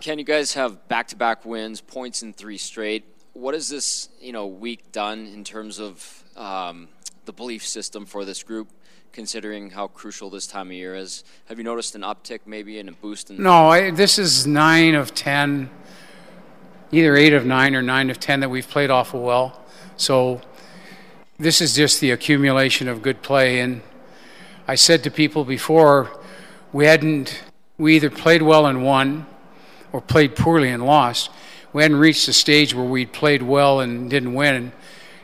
Ken, you guys have back-to-back wins, points in three straight. What has this, you know, week done in terms of um, the belief system for this group, considering how crucial this time of year is? Have you noticed an uptick, maybe, and a boost? In No, I, this is nine of ten, either eight of nine or nine of ten that we've played awful well. So this is just the accumulation of good play. And I said to people before, we hadn't, we either played well and won, or played poorly and lost. We hadn't reached the stage where we'd played well and didn't win.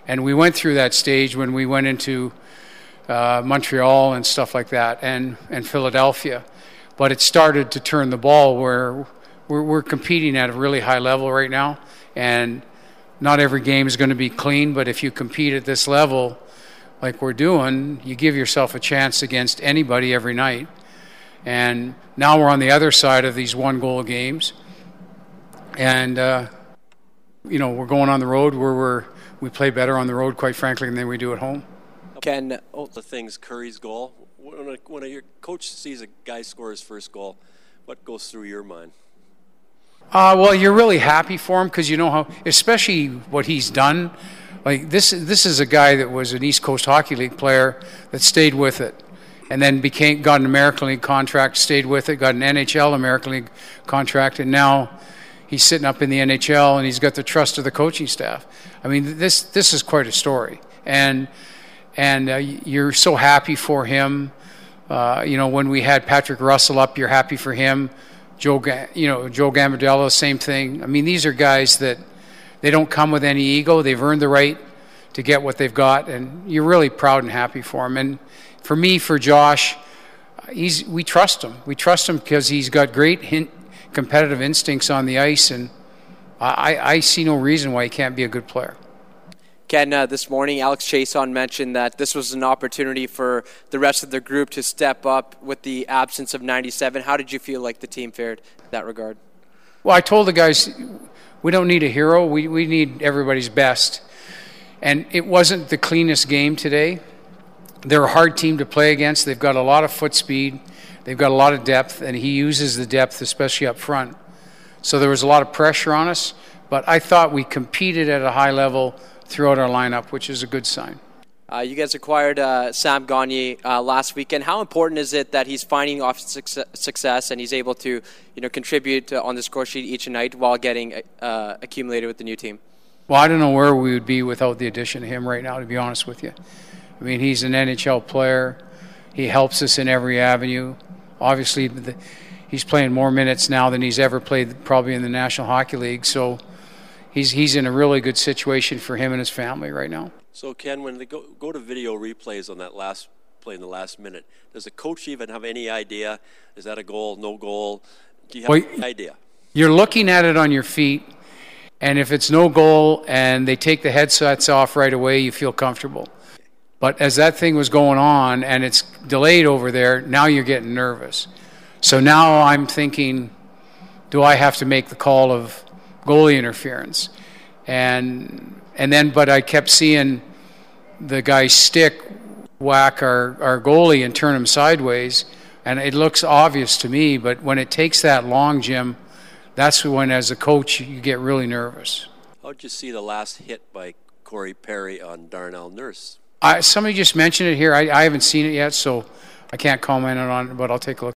And we went through that stage when we went into uh, Montreal and stuff like that, and, and Philadelphia. But it started to turn the ball where we're, we're competing at a really high level right now. And not every game is going to be clean, but if you compete at this level, like we're doing, you give yourself a chance against anybody every night. And now we're on the other side of these one goal games. And, uh, you know, we're going on the road where we're, we play better on the road, quite frankly, than we do at home. Ken, oh, the things, Currie's goal. When, a, when a, your coach sees a guy score his first goal, what goes through your mind? Uh, well, you're really happy for him because you know how, especially what he's done. Like this, this is a guy that was an East Coast Hockey League player that stayed with it, and then became got an American League contract, stayed with it, got an NHL American League contract, and now he's sitting up in the NHL and he's got the trust of the coaching staff. I mean, this this is quite a story, and and uh, you're so happy for him. Uh, you know, when we had Patrick Russell up, you're happy for him. Joe, you know, Joe Gambardella, same thing. I mean, these are guys that they don't come with any ego. They've earned the right to get what they've got, and you're really proud and happy for them. And for me, for Josh, he's we trust him. We trust him because he's got great hint, competitive instincts on the ice, and I, I see no reason why he can't be a good player. Ken, uh, this morning, Alex Chiasson mentioned that this was an opportunity for the rest of the group to step up with the absence of 97. How did you feel like the team fared in that regard? Well, I told the guys we don't need a hero. We, we need everybody's best. And it wasn't the cleanest game today. They're a hard team to play against. They've got a lot of foot speed, they've got a lot of depth, and he uses the depth, especially up front. So there was a lot of pressure on us, but I thought we competed at a high level throughout our lineup, which is a good sign. Uh, you guys acquired uh, Sam Gagner uh, last weekend. How important is it that he's finding off success, success and he's able to, you know, contribute on the score sheet each night while getting uh, accumulated with the new team? Well, I don't know where we would be without the addition of him right now. To be honest with you, I mean he's an NHL player. He helps us in every avenue. Obviously, the, he's playing more minutes now than he's ever played, probably in the National Hockey League. So he's he's in a really good situation for him and his family right now. So, Ken, when they go, go to video replays on that last play in the last minute, does the coach even have any idea? Is that a goal, no goal? Do you have Well, any idea? You're looking at it on your feet, and if it's no goal and they take the headsets off right away, you feel comfortable. But as that thing was going on and it's delayed over there, now you're getting nervous. So now I'm thinking, do I have to make the call of goalie interference? And and then, but I kept seeing the guy stick whack our, our goalie and turn him sideways, and it looks obvious to me. But when it takes that long, Jim, that's when, as a coach, you get really nervous. How'd you see the last hit by Corey Perry on Darnell Nurse? I, somebody just mentioned it here. I, I haven't seen it yet, so I can't comment on it, but I'll take a look.